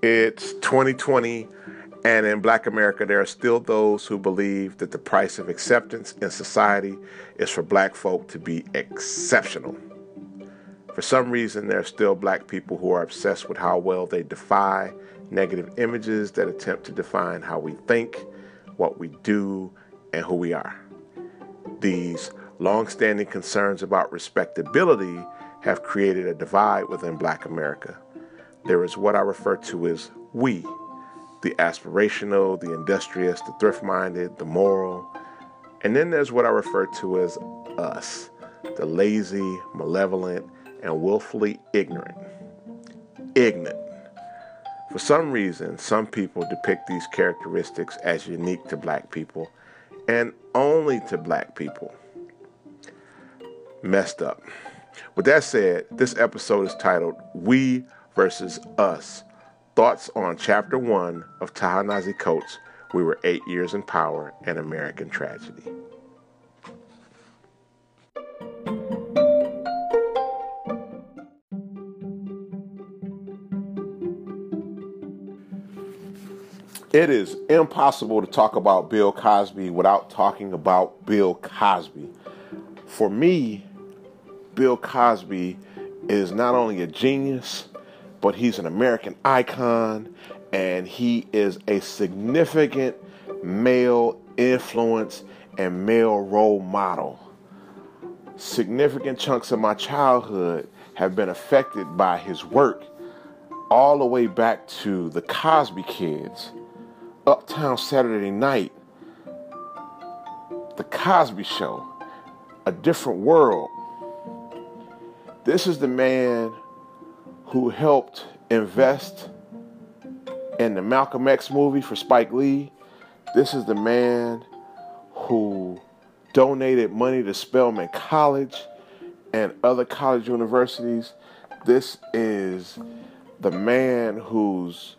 It's 2020, and in Black America, there are still those who believe that the price of acceptance in society is for black folk to be exceptional. For some reason, there are still black people who are obsessed with how well they defy negative images that attempt to define how we think, what we do, and who we are. These long-standing concerns about respectability have created a divide within black America. There is what I refer to as we, the aspirational, the industrious, the thrift minded, the moral. And then there's what I refer to as us, the lazy, malevolent, and willfully ignorant. Ignorant. For some reason, some people depict these characteristics as unique to black people and only to black people. Messed up. With that said, this episode is titled We versus Us Thoughts on Chapter 1 of Ta-Nehisi Coates' We Were Eight Years in Power An American Tragedy. It is impossible to talk about Bill Cosby without talking about Bill Cosby. For me, Bill Cosby is not only a genius, but he's an American icon and he is a significant male influence and male role model. Significant chunks of my childhood have been affected by his work, all the way back to the Cosby Kids, Uptown Saturday Night, The Cosby Show, A Different World. This is the man who helped invest in the Malcolm X movie for Spike Lee. This is the man who donated money to Spelman College and other college universities. This is the man whose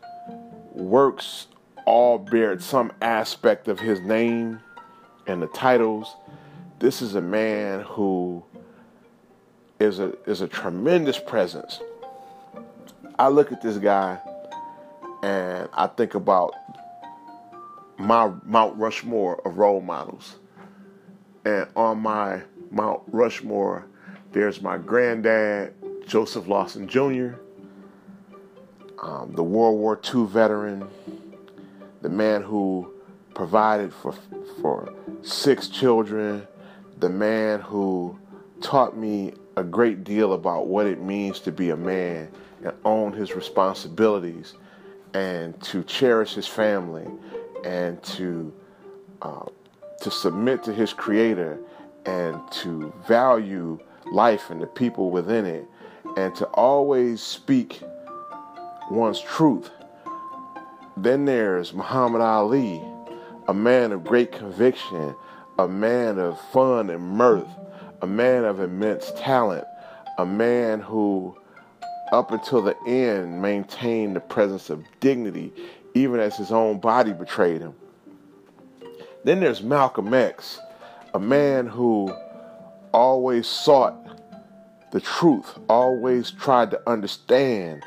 works all bear some aspect of his name and the titles. This is a man who is a is a tremendous presence I look at this guy and I think about my Mount Rushmore of role models. And on my Mount Rushmore, there's my granddad, Joseph Lawson Jr., um, the World War II veteran, the man who provided for, for six children, the man who taught me a great deal about what it means to be a man and own his responsibilities and to cherish his family and to uh, to submit to his creator and to value life and the people within it and to always speak one's truth. Then there's Muhammad Ali, a man of great conviction, a man of fun and mirth, a man of immense talent, a man who up until the end, maintained the presence of dignity, even as his own body betrayed him. Then there's Malcolm X, a man who always sought the truth, always tried to understand,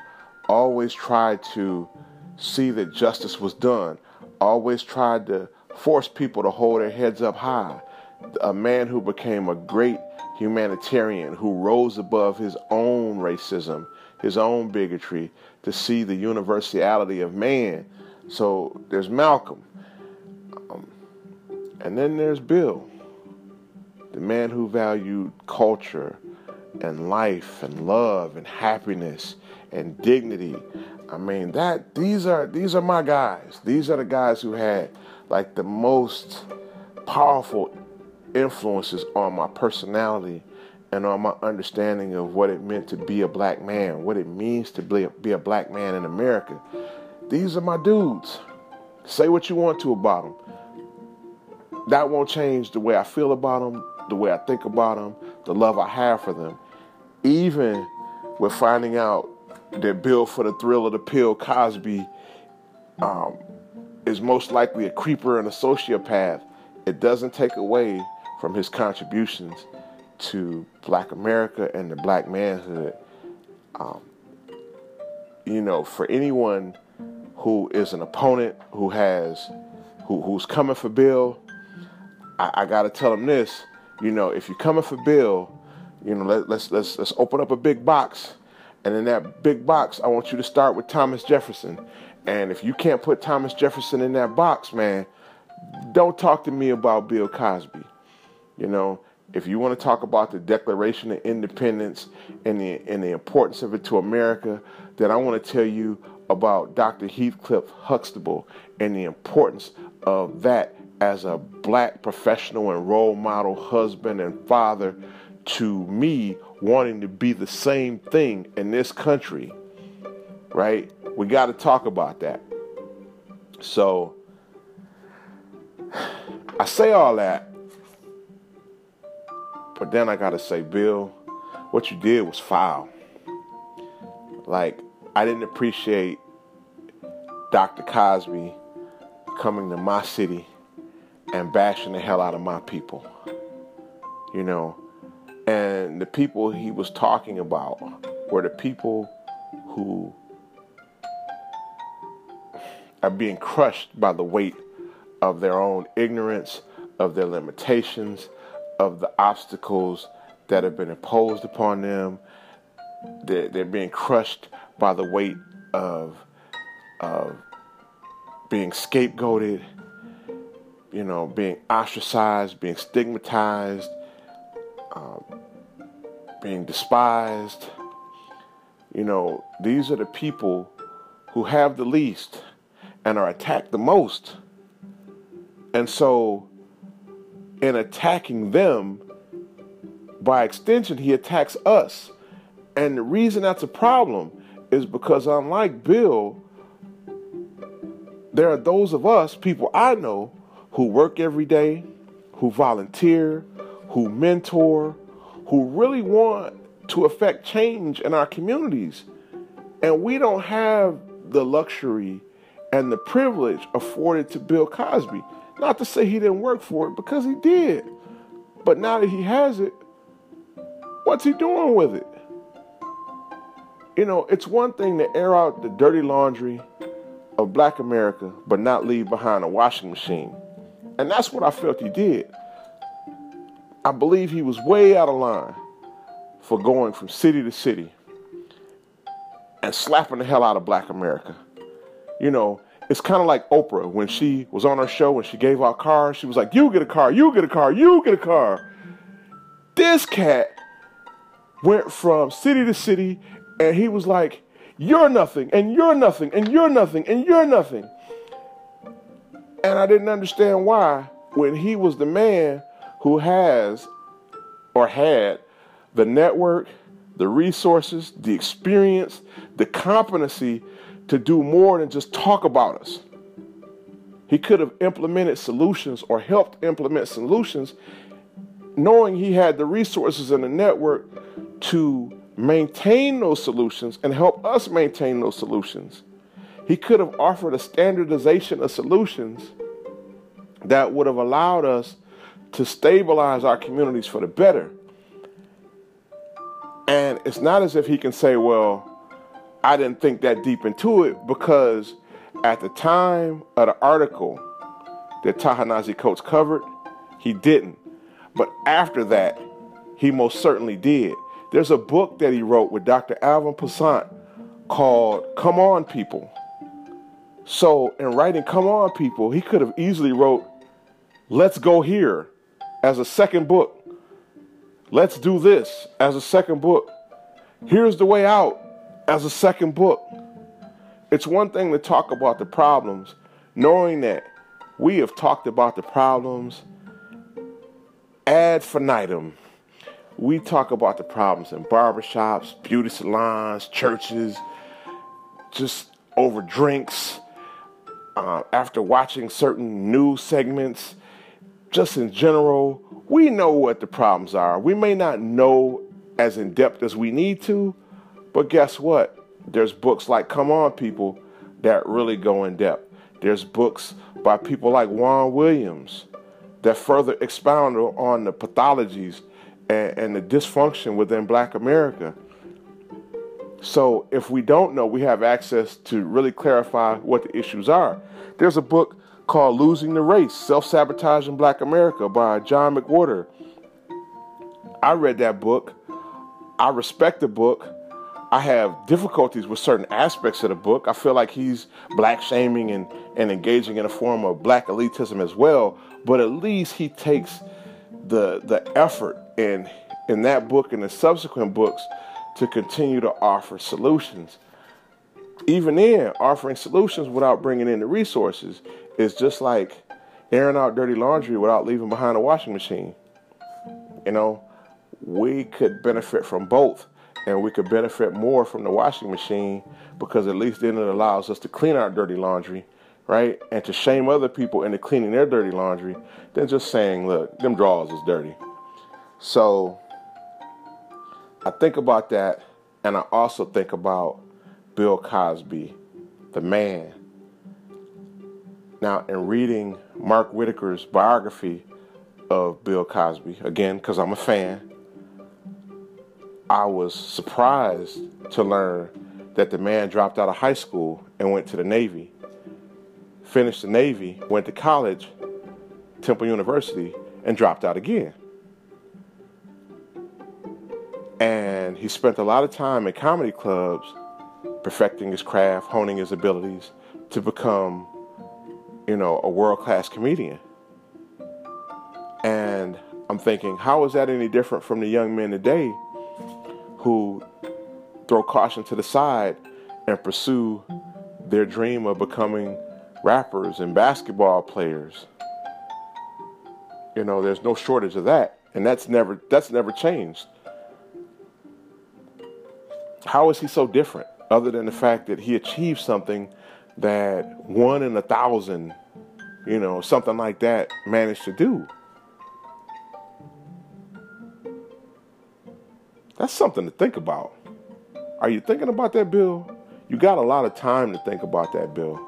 always tried to see that justice was done, always tried to force people to hold their heads up high. A man who became a great humanitarian, who rose above his own racism his own bigotry to see the universality of man. So there's Malcolm. Um, and then there's Bill, the man who valued culture and life and love and happiness and dignity. I mean that these are these are my guys. These are the guys who had like the most powerful influences on my personality and on my understanding of what it meant to be a black man, what it means to be a, be a black man in America. These are my dudes. Say what you want to about them. That won't change the way I feel about them, the way I think about them, the love I have for them. Even with finding out that Bill for the Thrill of the Pill Cosby um, is most likely a creeper and a sociopath, it doesn't take away from his contributions to black America and the black manhood. Um, you know, for anyone who is an opponent who has who, who's coming for Bill, I, I got to tell him this. You know, if you're coming for Bill, you know, let, let's let's let's open up a big box, and in that big box, I want you to start with Thomas Jefferson. And if you can't put Thomas Jefferson in that box, man, don't talk to me about Bill Cosby. You know, if you want to talk about the Declaration of Independence and the and the importance of it to America, then I want to tell you about Dr. Heathcliff Huxtable and the importance of that as a black professional and role model husband and father to me wanting to be the same thing in this country. Right? We got to talk about that. So I say all that, but then I got to say, Bill, what you did was foul. Like, I didn't appreciate Dr. Cosby coming to my city and bashing the hell out of my people. You know, and the people he was talking about were the people who are being crushed by the weight of their own ignorance, of their limitations, of the obstacles that have been imposed upon them. They're, they're being crushed by the weight of, of being scapegoated, you know, being ostracized, being stigmatized, um, being despised. You know, these are the people who have the least and are attacked the most. And so, in attacking them, by extension, he attacks us. And the reason that's a problem is because, unlike Bill, there are those of us, people I know, who work every day, who volunteer, who mentor, who really want to affect change in our communities. And we don't have the luxury and the privilege afforded to Bill Cosby. Not to say he didn't work for it, because he did. But now that he has it, what's he doing with it? You know, it's one thing to air out the dirty laundry of black America, but not leave behind a washing machine. And that's what I felt he did. I believe he was way out of line for going from city to city and slapping the hell out of black America. You know, it's kind of like Oprah when she was on her show and she gave out cars. She was like, You get a car, you get a car, you get a car. This cat went from city to city and he was like, you're nothing, and you're nothing, and you're nothing, and you're nothing. And I didn't understand why, when he was the man who has or had the network, the resources, the experience, the competency to do more than just talk about us. He could have implemented solutions or helped implement solutions, knowing he had the resources and the network to maintain those solutions and help us maintain those solutions. He could have offered a standardization of solutions that would have allowed us to stabilize our communities for the better. And it's not as if he can say, well, I didn't think that deep into it because at the time of the article that Ta-Nehisi Coates covered, he didn't. But after that, he most certainly did. There's a book that he wrote with Dr. Alvin Poussaint called Come On People. So in writing Come On People, he could have easily wrote Let's Go Here as a second book. Let's do this as a second book. Here's the way out as a second book. It's one thing to talk about the problems, knowing that we have talked about the problems ad infinitum we talk about the problems in barbershops, beauty salons, churches, just over drinks, uh, after watching certain news segments, just in general. We know what the problems are. We may not know as in depth as we need to, but guess what? There's books like Come On People that really go in depth. There's books by people like Juan Williams that further expound on the pathologies and, and the dysfunction within black America. So if we don't know, we have access to really clarify what the issues are. There's a book called Losing the Race Self Sabotage in Black America by John McWhorter. I read that book. I respect the book. I have difficulties with certain aspects of the book. I feel like he's black shaming and, and engaging in a form of black elitism as well. But at least he takes the the effort in in that book and the subsequent books to continue to offer solutions. Even then, offering solutions without bringing in the resources is just like airing out dirty laundry without leaving behind a washing machine. You know, we could benefit from both, and we could benefit more from the washing machine because at least then it allows us to clean our dirty laundry, right? And to shame other people into cleaning their dirty laundry than just saying, look, them drawers is dirty. So I think about that, and I also think about Bill Cosby, the man. Now, in reading Mark Whitaker's biography of Bill Cosby, again, because I'm a fan, I was surprised to learn that the man dropped out of high school and went to the Navy. Finished the Navy, went to college, Temple University, and dropped out again. And he spent a lot of time in comedy clubs perfecting his craft, honing his abilities to become, you know, a world class comedian. And I'm thinking, how is that any different from the young men today who throw caution to the side and pursue their dream of becoming rappers and basketball players? You know, there's no shortage of that. And that's never that's never changed. How is he so different, other than the fact that he achieved something that one in a thousand, you know, something like that, managed to do? That's something to think about. Are you thinking about that, Bill? You got a lot of time to think about that, Bill.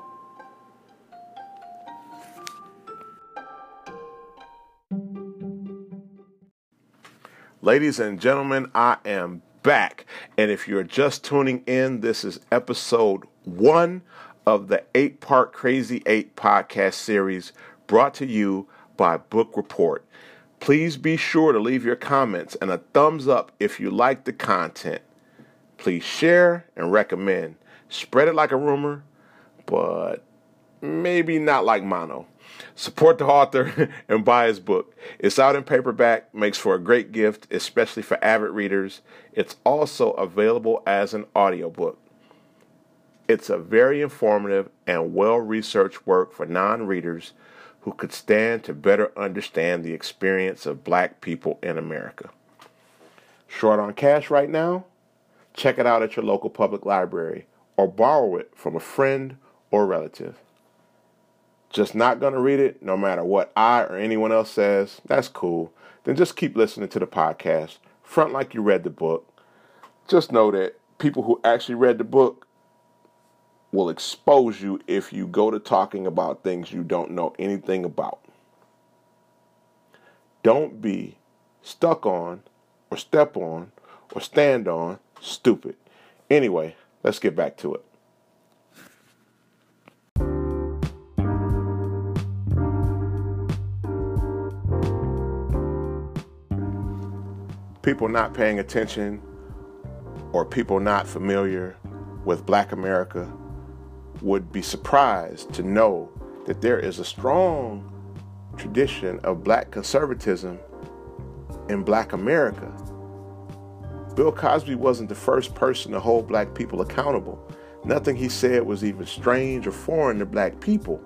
Ladies and gentlemen, I am back. And if you're just tuning in, this is episode one of the eight part Crazy Eight podcast series brought to you by Book Report. Please be sure to leave your comments and a thumbs up if you like the content. Please share and recommend. Spread it like a rumor, but maybe not like mono. Support the author and buy his book. It's out in paperback, makes for a great gift, especially for avid readers. It's also available as an audiobook. It's a very informative and well researched work for non readers who could stand to better understand the experience of black people in America. Short on cash right now? Check it out at your local public library or borrow it from a friend or relative just not going to read it no matter what I or anyone else says, that's cool. Then just keep listening to the podcast. Front like you read the book. Just know that people who actually read the book will expose you if you go to talking about things you don't know anything about. Don't be stuck on or step on or stand on stupid. Anyway, let's get back to it. people not paying attention or people not familiar with black America would be surprised to know that there is a strong tradition of black conservatism in black America. Bill Cosby wasn't the first person to hold black people accountable. Nothing he said was even strange or foreign to black people.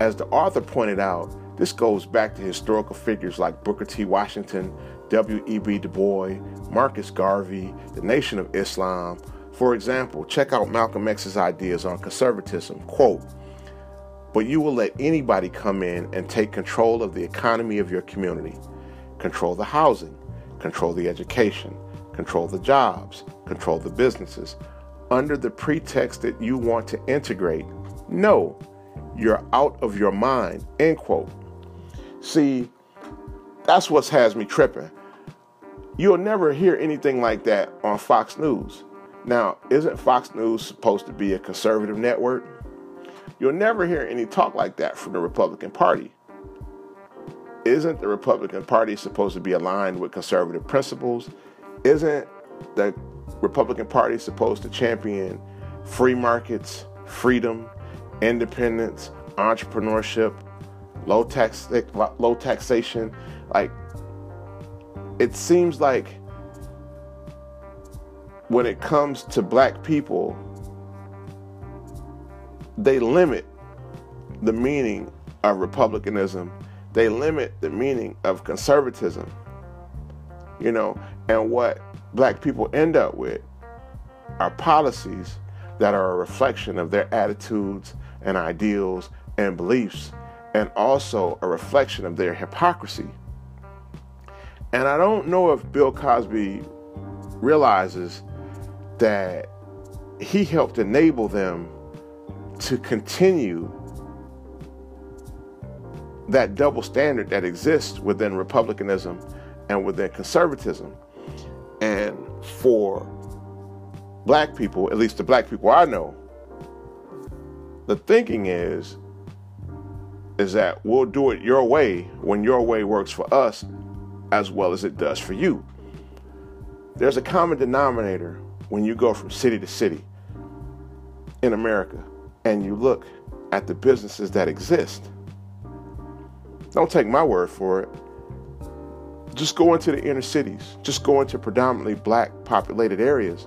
As the author pointed out, this goes back to historical figures like Booker T. Washington, W.E.B. Du Bois, Marcus Garvey, the Nation of Islam. For example, check out Malcolm X's ideas on conservatism. Quote, but you will let anybody come in and take control of the economy of your community, control the housing, control the education, control the jobs, control the businesses, under the pretext that you want to integrate. No, you're out of your mind. End quote. See, that's what has me tripping. You'll never hear anything like that on Fox News. Now, isn't Fox News supposed to be a conservative network? You'll never hear any talk like that from the Republican Party. Isn't the Republican Party supposed to be aligned with conservative principles? Isn't the Republican Party supposed to champion free markets, freedom, independence, entrepreneurship, low tax low taxation? Like it seems like when it comes to black people, they limit the meaning of republicanism. They limit the meaning of conservatism. You know, and what black people end up with are policies that are a reflection of their attitudes and ideals and beliefs, and also a reflection of their hypocrisy. And I don't know if Bill Cosby realizes that he helped enable them to continue that double standard that exists within republicanism and within conservatism. And for black people, at least the black people I know, the thinking is is that we'll do it your way when your way works for us as well as it does for you. There's a common denominator when you go from city to city in America and you look at the businesses that exist. Don't take my word for it. Just go into the inner cities, just go into predominantly black populated areas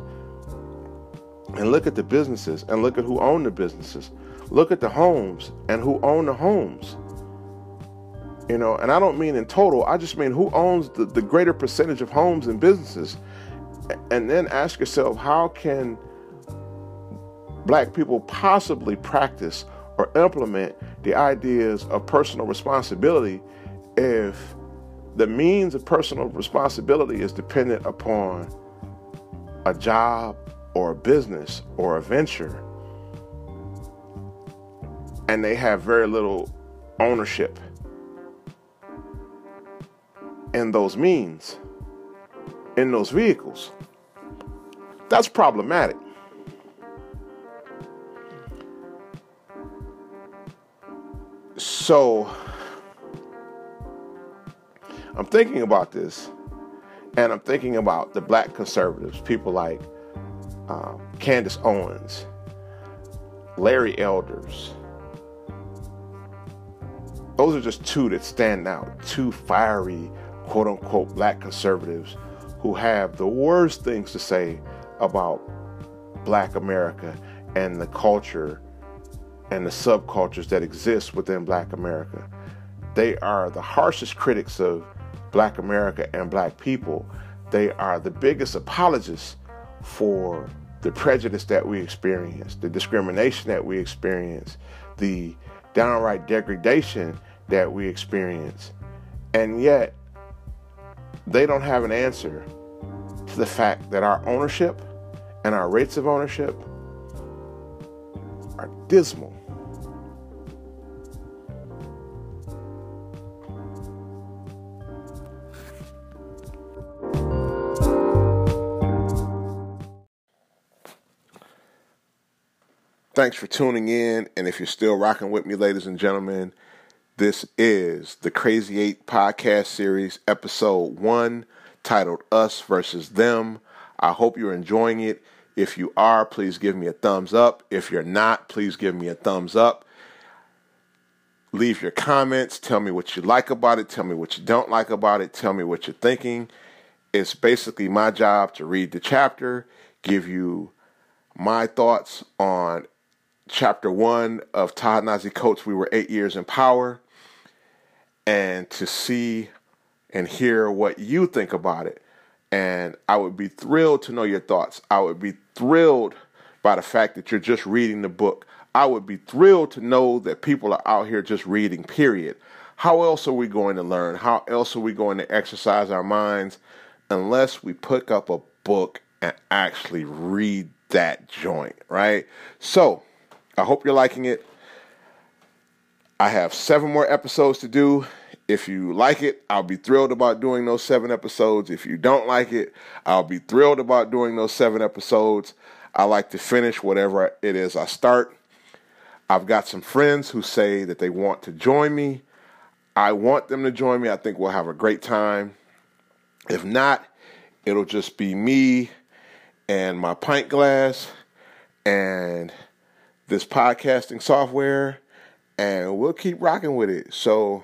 and look at the businesses and look at who own the businesses. Look at the homes and who own the homes. You know, and I don't mean in total, I just mean who owns the, the greater percentage of homes and businesses and then ask yourself how can black people possibly practice or implement the ideas of personal responsibility if the means of personal responsibility is dependent upon a job or a business or a venture? And they have very little ownership in those means in those vehicles. That's problematic. So I'm thinking about this, and I'm thinking about the black conservatives, people like um, Candace Owens, Larry Elders. Those are just two that stand out, two fiery, quote unquote, black conservatives who have the worst things to say about black America and the culture and the subcultures that exist within black America. They are the harshest critics of black America and black people. They are the biggest apologists for the prejudice that we experience, the discrimination that we experience, the downright degradation that we experience. And yet, they don't have an answer to the fact that our ownership and our rates of ownership are dismal. Thanks for tuning in. And if you're still rocking with me, ladies and gentlemen, this is the Crazy Eight podcast series, episode one, titled Us versus Them. I hope you're enjoying it. If you are, please give me a thumbs up. If you're not, please give me a thumbs up. Leave your comments. Tell me what you like about it. Tell me what you don't like about it. Tell me what you're thinking. It's basically my job to read the chapter, give you my thoughts on chapter one of Ta-Nehisi Coates' We Were Eight Years in Power and to see and hear what you think about it. And I would be thrilled to know your thoughts. I would be thrilled by the fact that you're just reading the book. I would be thrilled to know that people are out here just reading, period. How else are we going to learn? How else are we going to exercise our minds unless we pick up a book and actually read that joint, right? So, I hope you're liking it. I have seven more episodes to do If you like it, I'll be thrilled about doing those seven episodes. If you don't like it, I'll be thrilled about doing those seven episodes. I like to finish whatever it is I start. I've got some friends who say that they want to join me. I want them to join me. I think we'll have a great time. If not, it'll just be me and my pint glass and this podcasting software, and we'll keep rocking with it. So,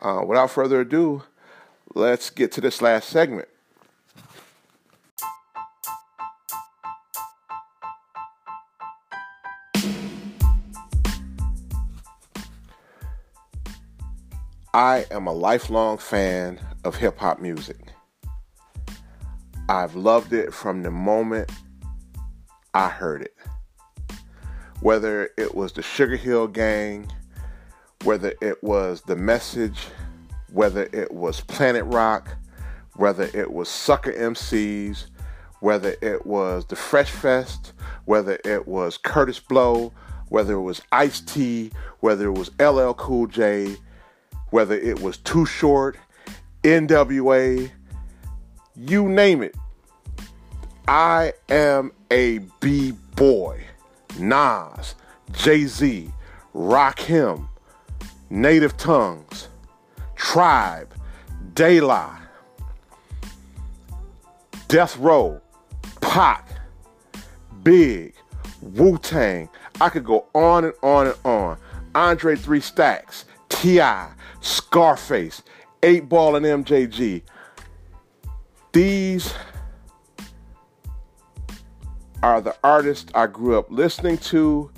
uh, without further ado, let's get to this last segment. I am a lifelong fan of hip hop music. I've loved it from the moment I heard it. Whether it was the Sugar Hill Gang, whether it was The Message, whether it was Planet Rock, whether it was Sucker MCs, whether it was the Fresh Fest, whether it was Kurtis Blow, whether it was Ice T, whether it was LL Cool J, whether it was Too Short, NWA, you name it. I am a B boy. Nas, Jay Z, Rakim, Native Tongues, Tribe, La, Death Row, Pac, Big, Wu Tang. I could go on and on and on. Andre Three Stacks, T.I., Scarface, 8 Ball, and MJG. These are the artists I grew up listening to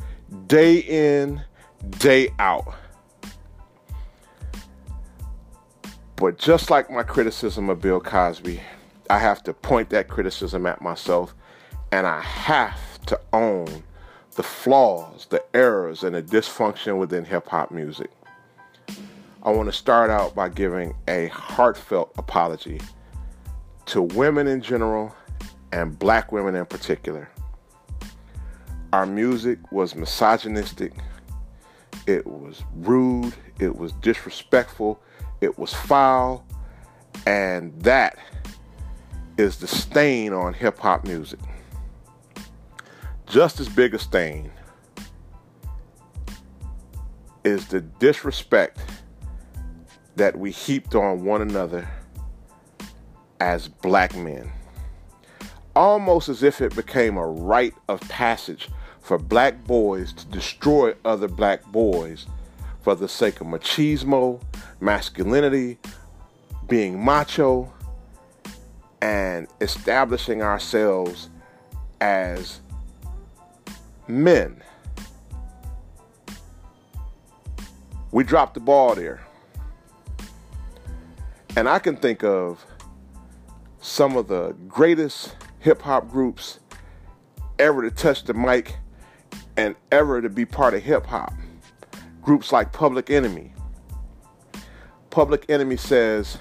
day in, day out. But just like my criticism of Bill Cosby, I have to point that criticism at myself and I have to own the flaws, the errors, and the dysfunction within hip hop music. I want to start out by giving a heartfelt apology to women in general and black women in particular. Our music was misogynistic, it was rude, it was disrespectful, it was foul, and that is the stain on hip hop music. Just as big a stain is the disrespect that we heaped on one another as black men. Almost as if it became a rite of passage for black boys to destroy other black boys for the sake of machismo, masculinity, being macho, and establishing ourselves as men. We dropped the ball there. And I can think of some of the greatest hip hop groups ever to touch the mic and ever to be part of hip hop. Groups like Public Enemy. Public Enemy says,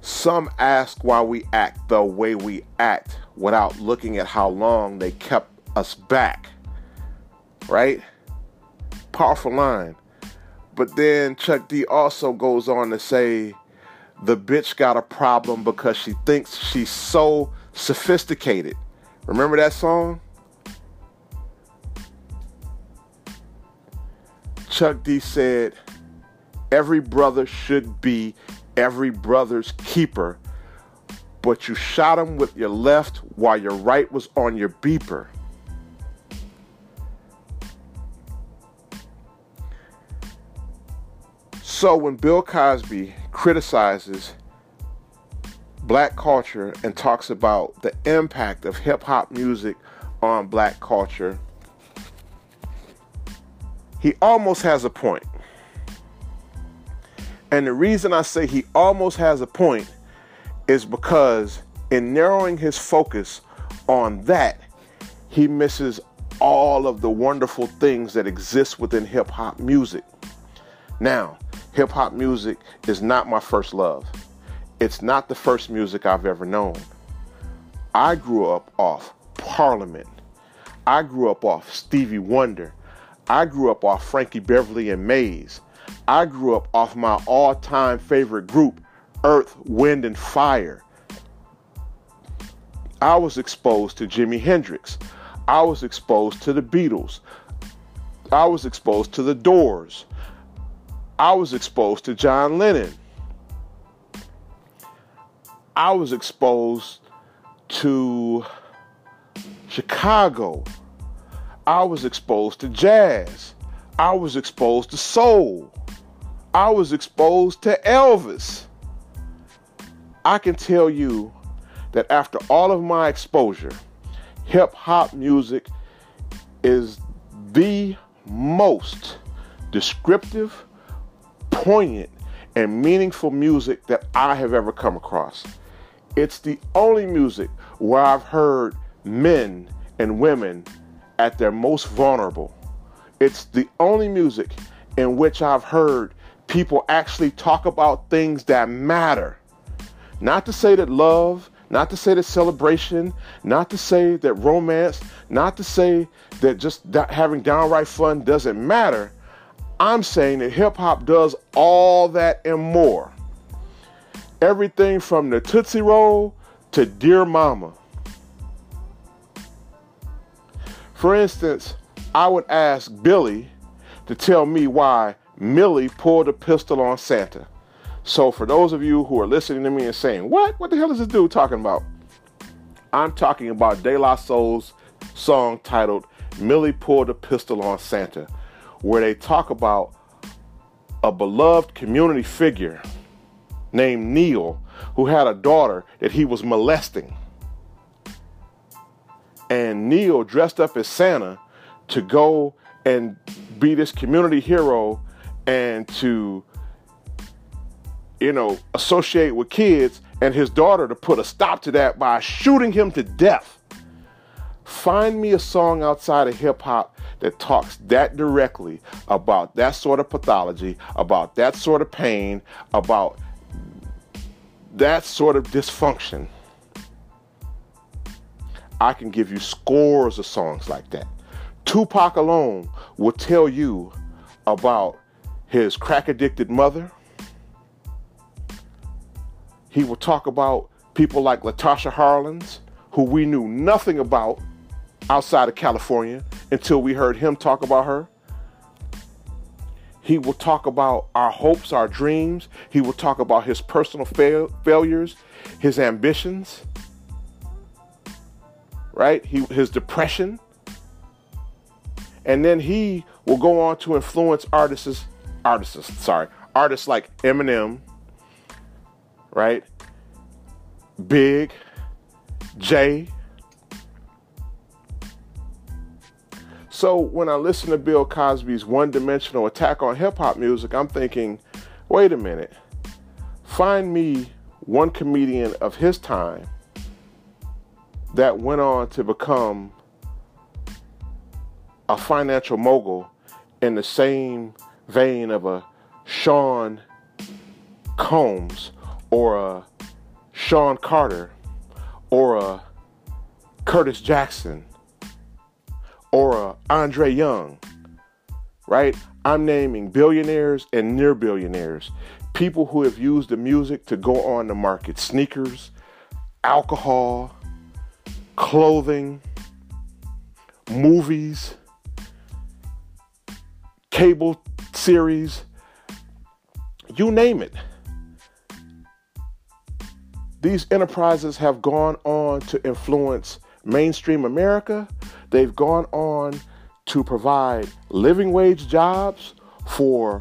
Some ask why we act the way we act without looking at how long they kept us back. Right? Powerful line. But then Chuck D also goes on to say, the bitch got a problem because she thinks she's so sophisticated. Remember that song? Chuck D said, Every brother should be every brother's keeper, but you shot him with your left while your right was on your beeper. So when Bill Cosby criticizes black culture and talks about the impact of hip hop music on black culture, he almost has a point. And the reason I say he almost has a point is because in narrowing his focus on that, he misses all of the wonderful things that exist within hip hop music. Now, hip hop music is not my first love. It's not the first music I've ever known. I grew up off Parliament. I grew up off Stevie Wonder. I grew up off Frankie Beverly and Maze. I grew up off my all time favorite group, Earth, Wind, and Fire. I was exposed to Jimi Hendrix. I was exposed to the Beatles. I was exposed to the Doors. I was exposed to John Lennon. I was exposed to Chicago. I was exposed to jazz. I was exposed to soul. I was exposed to Elvis. I can tell you that after all of my exposure, hip hop music is the most descriptive, poignant, and meaningful music that I have ever come across. It's the only music where I've heard men and women at their most vulnerable. It's the only music in which I've heard people actually talk about things that matter. Not to say that love, not to say that celebration, not to say that romance, not to say that just having downright fun doesn't matter. I'm saying that hip hop does all that and more. Everything from the Tootsie Roll to Dear Mama. For instance, I would ask Billy to tell me why Millie pulled a pistol on Santa. So, for those of you who are listening to me and saying, What? What the hell is this dude talking about? I'm talking about De La Soul's song titled Millie Pulled a Pistol on Santa, where they talk about a beloved community figure named Neil who had a daughter that he was molesting. And Neil dressed up as Santa to go and be this community hero and to, you know, associate with kids and his daughter to put a stop to that by shooting him to death. Find me a song outside of hip hop that talks that directly about that sort of pathology, about that sort of pain, about that sort of dysfunction, I can give you scores of songs like that. Tupac alone will tell you about his crack addicted mother. He will talk about people like Latasha Harlins, who we knew nothing about outside of California until we heard him talk about her. He will talk about our hopes, our dreams. He will talk about his personal fail- failures, his ambitions, right? He, his depression. And then he will go on to influence artists, artists, sorry, artists like Eminem, right? Big, Jay, So when I listen to Bill Cosby's one dimensional attack on hip hop music, I'm thinking, wait a minute, find me one comedian of his time that went on to become a financial mogul in the same vein of a Sean Combs or a Sean Carter or a Curtis Jackson or uh, Andre Young, right? I'm naming billionaires and near billionaires, people who have used the music to go on the market sneakers, alcohol, clothing, movies, cable series, you name it. These enterprises have gone on to influence mainstream America They've gone on to provide living wage jobs for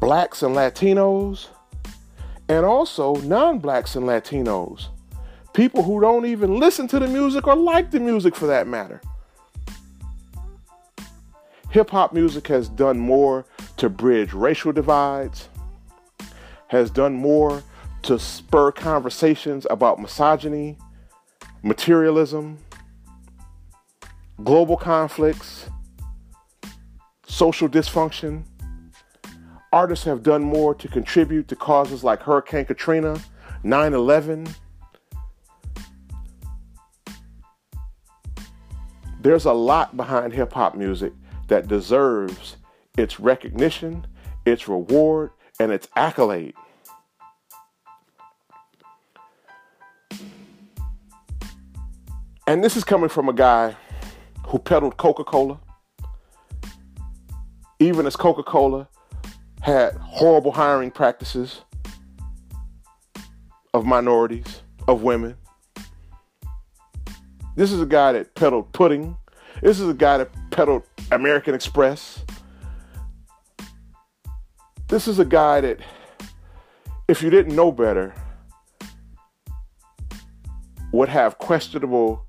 blacks and Latinos, and also non blacks and Latinos. People who don't even listen to the music or like the music for that matter. Hip hop music has done more to bridge racial divides, has done more to spur conversations about misogyny, materialism, global conflicts, social dysfunction. Artists have done more to contribute to causes like Hurricane Katrina, 9 11. There's a lot behind hip hop music that deserves its recognition, its reward, and its accolade. And this is coming from a guy who peddled Coca Cola, even as Coca Cola had horrible hiring practices of minorities, of women. This is a guy that peddled pudding. This is a guy that peddled American Express. This is a guy that, if you didn't know better, would have questionable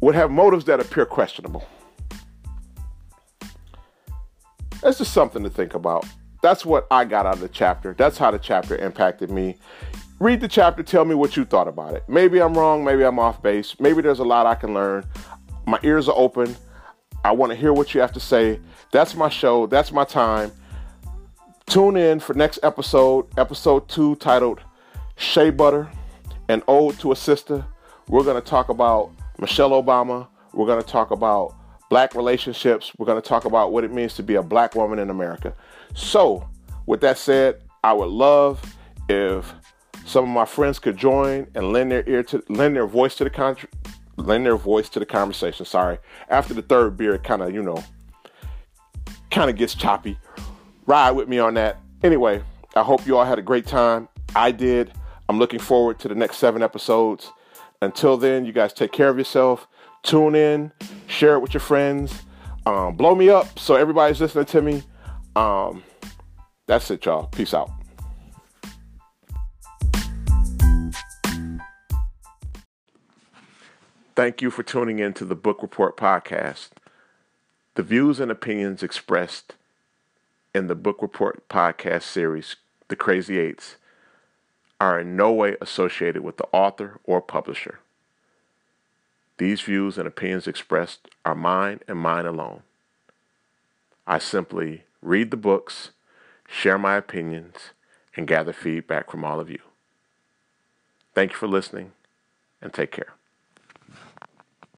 would have motives that appear questionable. That's just something to think about. That's what I got out of the chapter. That's how the chapter impacted me. Read the chapter, tell me what you thought about it. Maybe I'm wrong, maybe I'm off base, maybe there's a lot I can learn. My ears are open. I want to hear what you have to say. That's my show, that's my time. Tune in for next episode, episode two, titled Shea Butter, an ode to a sister. We're going to talk about Michelle Obama. We're going to talk about black relationships. We're going to talk about what it means to be a black woman in America. So, with that said, I would love if some of my friends could join and lend their ear to lend their voice to the con- lend their voice to the conversation. Sorry, after the third beer, it kind of you know kind of gets choppy. Ride with me on that. Anyway, I hope you all had a great time. I did. I'm looking forward to the next seven episodes. Until then, you guys take care of yourself. Tune in, share it with your friends, um, blow me up so everybody's listening to me. Um, that's it, y'all. Peace out. Thank you for tuning in to the Book Report podcast. The views and opinions expressed in the Book Report podcast series, The Crazy Eights, are in no way associated with the author or publisher. These views and opinions expressed are mine and mine alone. I simply read the books, share my opinions, and gather feedback from all of you. Thank you for listening, and take care.